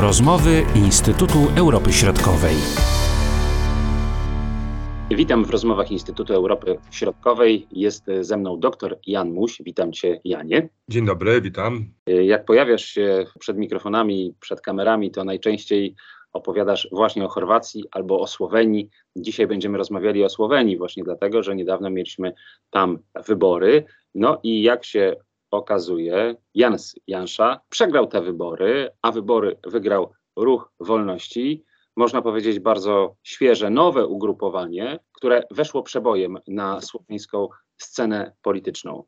Rozmowy Instytutu Europy Środkowej. Witam w rozmowach Instytutu Europy Środkowej. Jest ze mną dr Jan Muś. Witam cię, Janie. Dzień dobry, witam. Jak pojawiasz się przed mikrofonami, przed kamerami, to najczęściej opowiadasz właśnie o Chorwacji albo o Słowenii. Dzisiaj będziemy rozmawiali o Słowenii, właśnie dlatego, że niedawno mieliśmy tam wybory. No i jak się okazuje, Jans Jansza przegrał te wybory, a wybory wygrał Ruch Wolności. Można powiedzieć bardzo świeże, nowe ugrupowanie, które weszło przebojem na słoweńską scenę polityczną.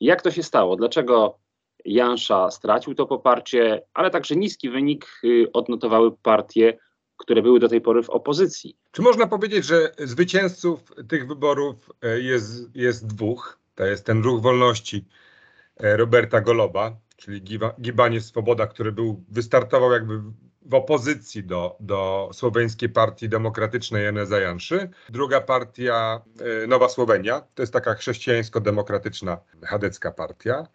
Jak to się stało? Dlaczego Jansza stracił to poparcie, ale także niski wynik y, odnotowały partie, które były do tej pory w opozycji? Czy można powiedzieć, że zwycięzców tych wyborów e, jest, jest dwóch? To jest ten Ruch Wolności, Roberta Goloba, czyli Gibanie Swoboda, który był, wystartował jakby w opozycji do, do Słoweńskiej Partii Demokratycznej Janeza Janszy. Druga partia, e, Nowa Słowenia, to jest taka chrześcijańsko-demokratyczna chadecka partia.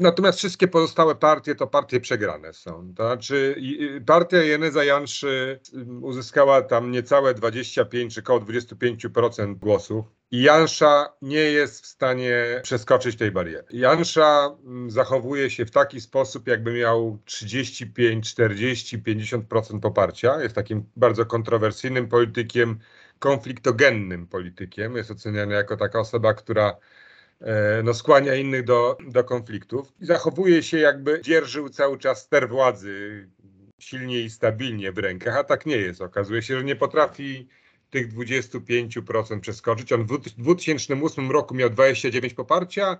Natomiast wszystkie pozostałe partie to partie przegrane są. To znaczy partia Janeza Janszy uzyskała tam niecałe 25 czy około 25% głosów Jansza nie jest w stanie przeskoczyć tej bariery. Jansza mm, zachowuje się w taki sposób, jakby miał 35, 40, 50% poparcia. Jest takim bardzo kontrowersyjnym politykiem, konfliktogennym politykiem. Jest oceniany jako taka osoba, która e, no, skłania innych do, do konfliktów. I zachowuje się, jakby dzierżył cały czas ster władzy silnie i stabilnie w rękach, a tak nie jest. Okazuje się, że nie potrafi tych 25% przeskoczyć. On w 2008 roku miał 29 poparcia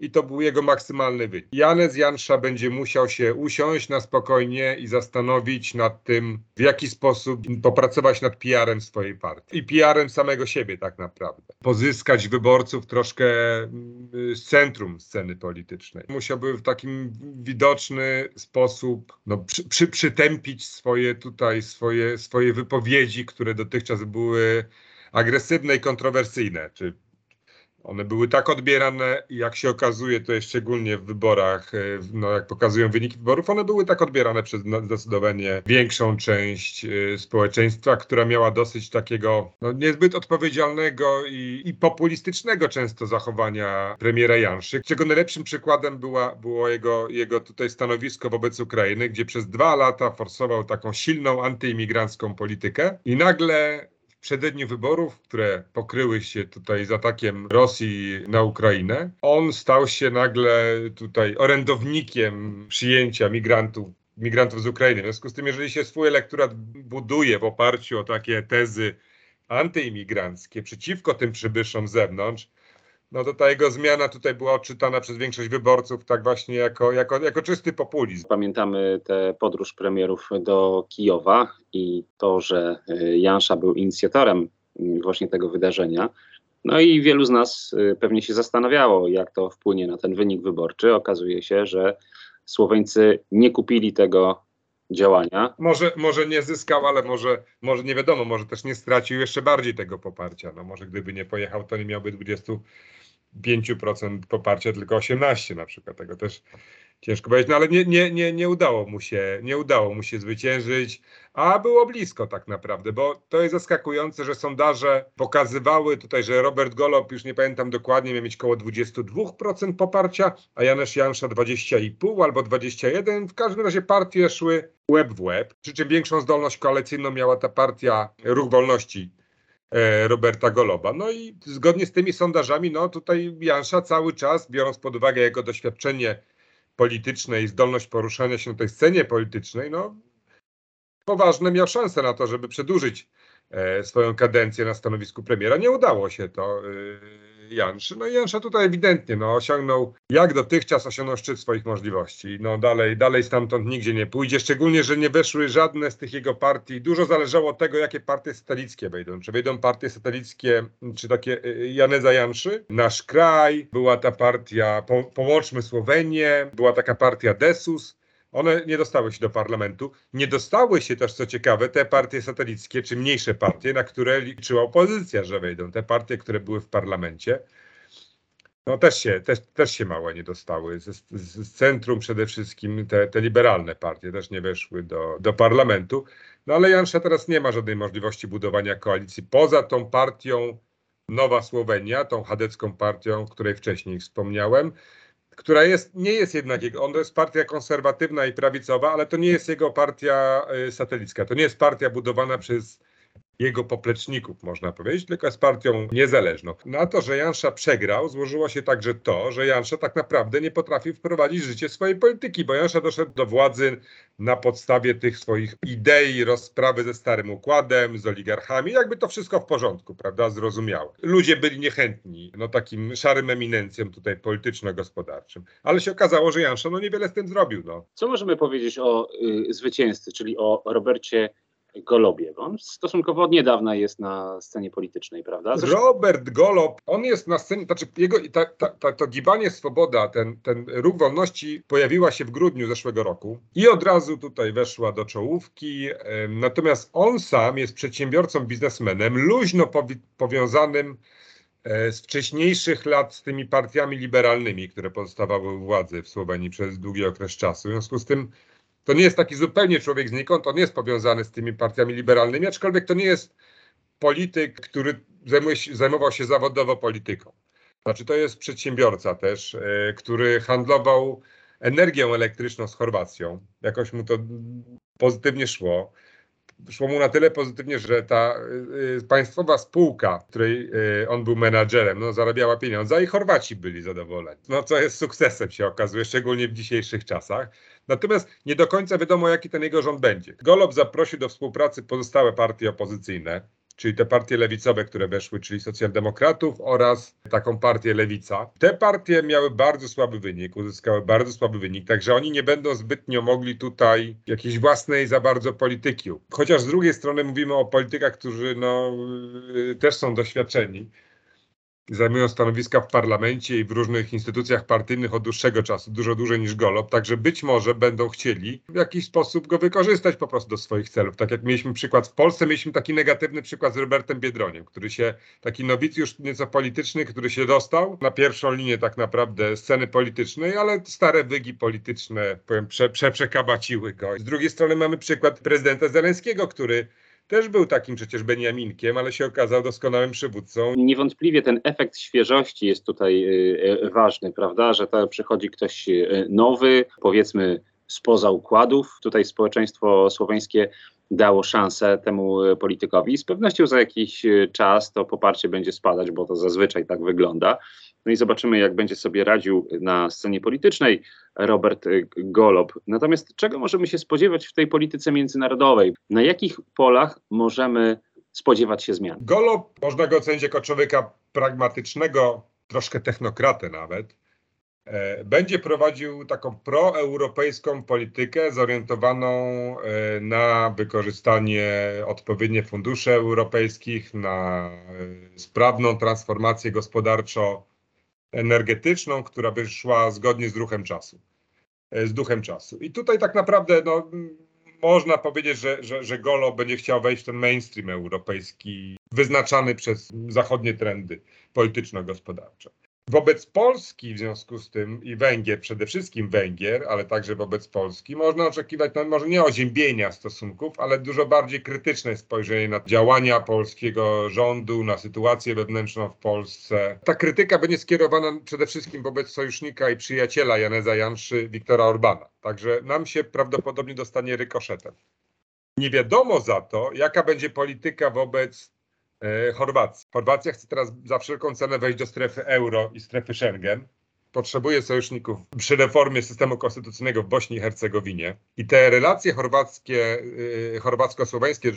i to był jego maksymalny wynik. Janez Jansza będzie musiał się usiąść na spokojnie i zastanowić nad tym, w jaki sposób popracować nad PR-em swojej partii i PR-em samego siebie tak naprawdę. Pozyskać wyborców troszkę mm, z centrum sceny politycznej. Musiałby w takim widoczny sposób no, przy, przy, przytępić swoje tutaj, swoje, swoje wypowiedzi, które dotychczas były agresywne i kontrowersyjne, czy one były tak odbierane, jak się okazuje, to jest szczególnie w wyborach, e, no jak pokazują wyniki wyborów, one były tak odbierane przez zdecydowanie większą część e, społeczeństwa, która miała dosyć takiego no, niezbyt odpowiedzialnego i, i populistycznego często zachowania premiera Janszy, czego najlepszym przykładem była, było jego, jego tutaj stanowisko wobec Ukrainy, gdzie przez dwa lata forsował taką silną antyimigrancką politykę i nagle przededniu wyborów, które pokryły się tutaj z atakiem Rosji na Ukrainę, on stał się nagle tutaj orędownikiem przyjęcia migrantów migrantów z Ukrainy. W związku z tym, jeżeli się swój elektorat buduje w oparciu o takie tezy antyimigranckie przeciwko tym przybyszom z zewnątrz, no to ta jego zmiana tutaj była odczytana przez większość wyborców tak właśnie jako, jako, jako czysty populizm. Pamiętamy tę podróż premierów do Kijowa i to, że y, Jansza był inicjatorem y, właśnie tego wydarzenia. No i wielu z nas y, pewnie się zastanawiało, jak to wpłynie na ten wynik wyborczy. Okazuje się, że Słoweńcy nie kupili tego działania. Może, może nie zyskał, ale może, może nie wiadomo, może też nie stracił jeszcze bardziej tego poparcia. No może gdyby nie pojechał, to nie miałby 20 5% poparcia, tylko 18 na przykład. Tego też ciężko powiedzieć, no ale nie, nie, nie, nie udało mu się, nie udało mu się zwyciężyć, a było blisko tak naprawdę, bo to jest zaskakujące, że sondaże pokazywały tutaj, że Robert Golob, już nie pamiętam dokładnie, miał mieć około 22% poparcia, a Janusz Jansza 20,5 albo 21. W każdym razie partie szły łeb w łeb, przy czym większą zdolność koalicyjną miała ta partia Ruch Wolności Roberta Goloba. No i zgodnie z tymi sondażami, no tutaj Jansza cały czas, biorąc pod uwagę jego doświadczenie polityczne i zdolność poruszania się na tej scenie politycznej, no poważne miał szanse na to, żeby przedłużyć e, swoją kadencję na stanowisku premiera. Nie udało się to. Janszy. No i Jansza tutaj ewidentnie no, osiągnął, jak dotychczas osiągnął szczyt swoich możliwości. No dalej, dalej stamtąd nigdzie nie pójdzie, szczególnie, że nie weszły żadne z tych jego partii. Dużo zależało od tego, jakie partie satelickie wejdą. Czy wejdą partie satelickie, czy takie y, Janeza Janszy? Nasz kraj, była ta partia, po, połączmy Słowenię, była taka partia Desus, one nie dostały się do parlamentu. Nie dostały się też, co ciekawe, te partie satelickie, czy mniejsze partie, na które liczyła opozycja, że wejdą. Te partie, które były w parlamencie. no też się, też, też się małe nie dostały. Z, z, centrum przede wszystkim te, te liberalne partie też nie weszły do, do parlamentu. No ale Jansza teraz nie ma żadnej możliwości budowania koalicji poza tą partią Nowa Słowenia, tą chadecką partią, o której wcześniej wspomniałem, która jest, nie jest jednak jego, on jest partia konserwatywna i prawicowa, ale to nie jest jego partia y, satelicka, to nie jest partia budowana przez jego popleczników, można powiedzieć, tylko jest partią niezależną. Na to, że Jansza przegrał, złożyło się także to, że Jansza tak naprawdę nie potrafił wprowadzić w życie swojej polityki, bo Jansza doszedł do władzy na podstawie tych swoich idei, rozprawy ze Starym Układem, z oligarchami, jakby to wszystko w porządku, prawda, zrozumiałe. Ludzie byli niechętni, no takim szarym eminencjom tutaj polityczno-gospodarczym, ale się okazało, że Jansza no niewiele z tym zrobił, no. Co możemy powiedzieć o y, zwycięzcy, czyli o Robercie Golobie? On stosunkowo od niedawna jest na scenie politycznej, prawda? Zresztą Robert Golob, on jest na scenie, znaczy jego, ta, ta, ta, to gibanie Swoboda, ten, ten ruch wolności pojawiła się w grudniu zeszłego roku i od razu tutaj weszła do czołówki. Natomiast on sam jest przedsiębiorcą, biznesmenem, luźno powi- powiązanym e, z wcześniejszych lat z tymi partiami liberalnymi, które pozostawały u władzy w Słowenii przez długi okres czasu. W związku z tym to nie jest taki zupełnie człowiek znikąd, on jest powiązany z tymi partiami liberalnymi, aczkolwiek to nie jest polityk, który zajmuje zajmował się zawodowo polityką. Znaczy to jest przedsiębiorca też, e, który handlował energią elektryczną z Chorwacją. Jakoś mu to pozytywnie szło. Szło mu na tyle pozytywnie, że ta y, państwowa spółka, której y, on był menadżerem, no, zarabiała pieniądze, i Chorwaci byli zadowoleni. No co jest sukcesem się okazuje, szczególnie w dzisiejszych czasach. Natomiast nie do końca wiadomo, jaki ten jego rząd będzie. Golob zaprosił do współpracy pozostałe partie opozycyjne, czyli te partie lewicowe, które weszły, czyli socjaldemokratów oraz taką partię lewica. Te partie miały bardzo słaby wynik, uzyskały bardzo słaby wynik, także oni nie będą zbytnio mogli tutaj jakiejś własnej za bardzo polityki. Chociaż z drugiej strony mówimy o politykach, którzy no, y, też są doświadczeni zajmują stanowiska w parlamencie i w różnych instytucjach partyjnych od dłuższego czasu, dużo dłużej niż Golob, także być może będą chcieli w jakiś sposób go wykorzystać po prostu do swoich celów. Tak jak mieliśmy przykład w Polsce, mieliśmy taki negatywny przykład z Robertem Biedroniem, który się, taki nowicjusz nieco polityczny, który się dostał na pierwszą linię tak naprawdę sceny politycznej, ale stare wygi polityczne, powiem, prze, prze, przekabaciły go. Z drugiej strony mamy przykład prezydenta Zeleńskiego, który też był takim przecież Beniaminkiem, ale się okazał doskonałym przywódcą. niewątpliwie ten efekt świeżości jest tutaj y, y, ważny, prawda? Że to przychodzi ktoś y, nowy, powiedzmy spoza układów. Tutaj społeczeństwo słoweńskie dało szansę temu y, politykowi. Z pewnością za jakiś y, czas to poparcie będzie spadać, bo to zazwyczaj tak wygląda. No i zobaczymy, jak będzie sobie radził na scenie politycznej Robert y, Golob. Natomiast czego możemy się spodziewać w tej polityce międzynarodowej? Na jakich polach możemy spodziewać się zmian? Golob można go ocenić jako człowieka pragmatycznego, troszkę technokratę nawet. E, Będzie prowadził taką proeuropejską politykę zorientowaną e, na wykorzystanie odpowiednich funduszy europejskich, na e, sprawną transformację gospodarczo-energetyczną, która by szła zgodnie z ruchem czasu. Z duchem czasu. I tutaj tak naprawdę no, można powiedzieć, że, że, że Golo będzie chciał wejść w ten mainstream europejski, wyznaczany przez zachodnie trendy polityczno-gospodarcze. Wobec Polski w związku z tym i Węgier, przede wszystkim Węgier, ale także wobec Polski, można oczekiwać no, może nie oziębienia stosunków, ale dużo bardziej krytyczne spojrzenie na działania polskiego rządu, na sytuację wewnętrzną w Polsce. Ta krytyka będzie skierowana przede wszystkim wobec sojusznika i przyjaciela Janeza Janszy, Wiktora Orbana. Także nam się prawdopodobnie dostanie rykoszetem. Nie wiadomo za to, jaka będzie polityka wobec Chorwacji. Chorwacja chce teraz za wszelką cenę wejść do strefy euro i strefy Schengen. Potrzebuje sojuszników przy reformie systemu konstytucyjnego w Bośni i Hercegowinie. I te relacje chorwackie, y, chorwacko-słoweńskie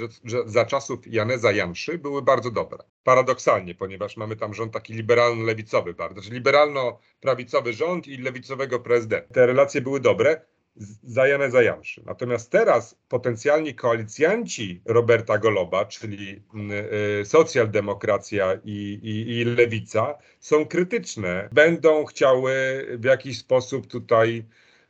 za czasów Janeza Janszy były bardzo dobre. Paradoksalnie, ponieważ mamy tam rząd taki liberalno-lewicowy bardzo, liberalno-prawicowy rząd i lewicowego prezydenta. Te relacje były dobre za Janszy. Natomiast teraz potencjalni koalicjanci Roberta Goloba, czyli y, y, socjaldemokracja i, i, i lewica, są krytyczne. Będą chciały w jakiś sposób tutaj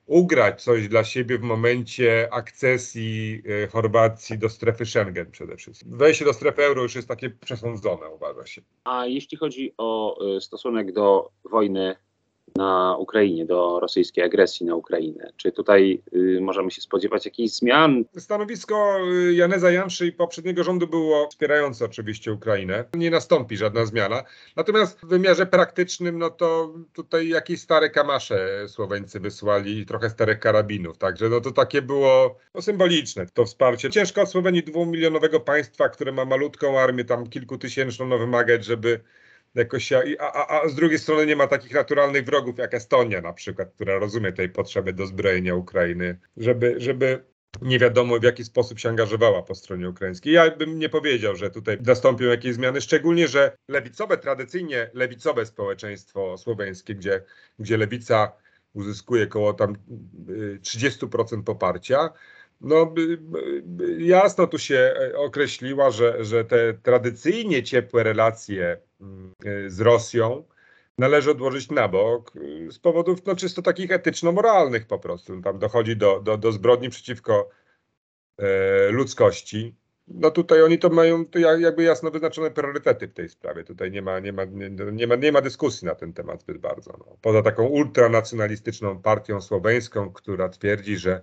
ugrać coś dla siebie w momencie akcesji e, Chorwacji do strefy Schengen przede wszystkim. Wejście do strefy euro już jest takie przesądzone, uważa się. A jeśli chodzi o y, stosunek do wojny na Ukrainie, do rosyjskiej agresji na Ukrainę, czy tutaj y, możemy się spodziewać jakichś zmian? Stanowisko y, Janeza Janszy i poprzedniego rządu było wspierające oczywiście Ukrainę. Nie nastąpi żadna zmiana. Natomiast w wymiarze praktycznym, no to tutaj jakieś stare kamasze Słoweńcy wysłali trochę starych karabinów. Także no to takie było no, symboliczne to wsparcie. Ciężko od Słowenii dwumilionowego państwa, które ma malutką armię, tam kilkutysięczną, no wymagać, żeby jakoś, a, a, a z drugiej strony nie ma takich naturalnych wrogów jak Estonia na przykład, która rozumie tej potrzeby dozbrojenia Ukrainy, żeby, żeby nie wiadomo w jaki sposób się angażowała po stronie ukraińskiej. Ja bym nie powiedział, że tutaj nastąpią jakieś zmiany, szczególnie, że lewicowe, tradycyjnie lewicowe społeczeństwo słoweńskie, gdzie, gdzie lewica uzyskuje około tam 30% y, poparcia, no, jasno tu się określiła, że, że te tradycyjnie ciepłe relacje z Rosją należy odłożyć na bok y, z powodów no, czysto takich etyczno-moralnych po prostu. Tam dochodzi do, do, do zbrodni przeciwko e, ludzkości. No tutaj oni to mają to jakby jasno wyznaczone priorytety w tej sprawie. Tutaj nie ma, nie ma, nie, nie ma, nie ma dyskusji na ten temat zbyt bardzo. No. Poza taką ultranacjonalistyczną partią słoweńską, która twierdzi, że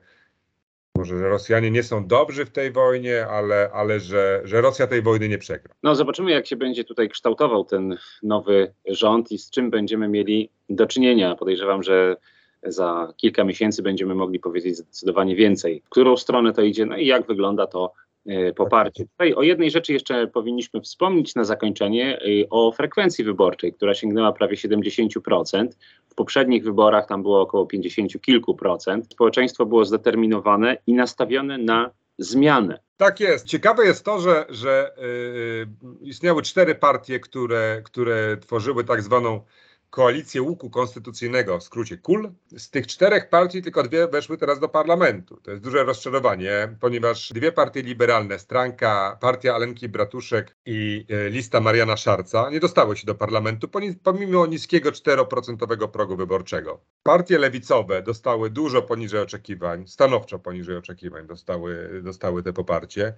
może że Rosjanie nie są dobrzy w tej wojnie, ale, ale że, że Rosja tej wojny nie przegra. No zobaczymy, jak się będzie tutaj kształtował ten nowy rząd i z czym będziemy mieli do czynienia. Podejrzewam, że za kilka miesięcy będziemy mogli powiedzieć zdecydowanie więcej, w którą stronę to idzie, no i jak wygląda to E, poparcie. Tutaj o jednej rzeczy jeszcze powinniśmy wspomnieć na zakończenie, e, o frekwencji wyborczej, która sięgnęła prawie 70%. W poprzednich wyborach tam było około 50 kilku procent. Społeczeństwo było zdeterminowane i nastawione na zmianę. Tak jest. Ciekawe jest to, że, że yy, istniały cztery partie, które, które tworzyły tak zwaną koalicję łuku konstytucyjnego, w skrócie KUL. Z tych czterech partii tylko dwie weszły teraz do parlamentu. To jest duże rozczarowanie, ponieważ dwie partie liberalne, Stranka, partia Alenki Bratuszek i e, lista Mariana Szarca, nie dostały się do parlamentu pomimo niskiego 4% progu wyborczego. Partie lewicowe dostały dużo poniżej oczekiwań, stanowczo poniżej oczekiwań dostały, dostały te poparcie.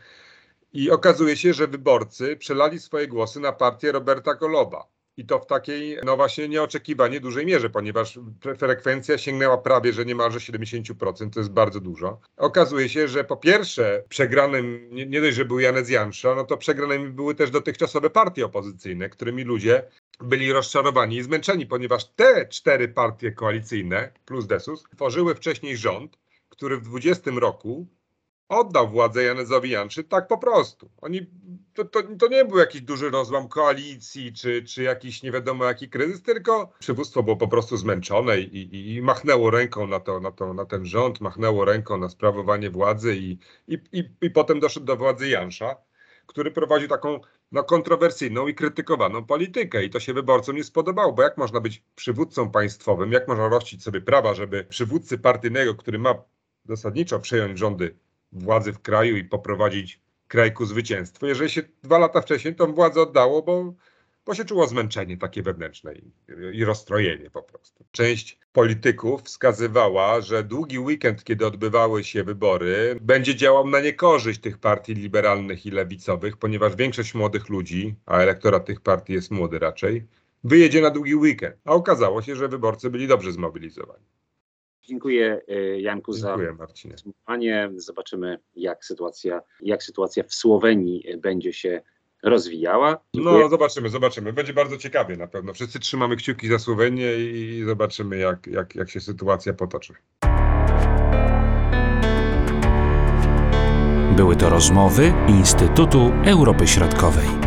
I okazuje się, że wyborcy przelali swoje głosy na partię Roberta Goloba i to w takiej, no właśnie, nieoczekiwanie dużej mierze, ponieważ frekwencja sięgnęła prawie, że niemalże 70%, to jest bardzo dużo. Okazuje się, że po pierwsze, przegranym, nie, dość, że był Janez Jansza, no to przegranymi były też dotychczasowe partie opozycyjne, którymi ludzie byli rozczarowani i zmęczeni, ponieważ te cztery partie koalicyjne plus Desus tworzyły wcześniej rząd, który w 20 roku oddał władzę Janezowi Janszy tak po prostu. Oni, to, to, to, nie był jakiś duży rozłam koalicji, czy, czy jakiś nie wiadomo jaki kryzys, tylko przywództwo było po prostu zmęczone i, i, i machnęło ręką na, to, na, to, na ten rząd, machnęło ręką na sprawowanie władzy i, i, i, i potem doszedł do władzy Jansza, który prowadził taką no, kontrowersyjną i krytykowaną politykę. I to się wyborcom nie spodobało, bo jak można być przywódcą państwowym, jak można rościć sobie prawa, żeby przywódcy partyjnego, który ma zasadniczo przejąć rządy władzy w kraju i poprowadzić kraj ku zwycięstwu. Jeżeli się dwa lata wcześniej tą władzę oddało, bo, bo się czuło zmęczenie takie wewnętrzne i, i rozstrojenie po prostu. Część polityków wskazywała, że długi weekend, kiedy odbywały się wybory, będzie działał na niekorzyść tych partii liberalnych i lewicowych, ponieważ większość młodych ludzi, a elektorat tych partii jest młody raczej, wyjedzie na długi weekend. A okazało się, że wyborcy byli dobrze zmobilizowani. Dziękuję e, Janku Dziękuję, za Marcinie. podsumowanie. Zobaczymy, jak sytuacja, jak sytuacja w Słowenii będzie się rozwijała. Dziękuję. No, zobaczymy, zobaczymy. Będzie bardzo ciekawie na pewno. Wszyscy trzymamy kciuki za Słowenię i zobaczymy, jak, jak, jak się sytuacja potoczy. Były to rozmowy Instytutu Europy Środkowej.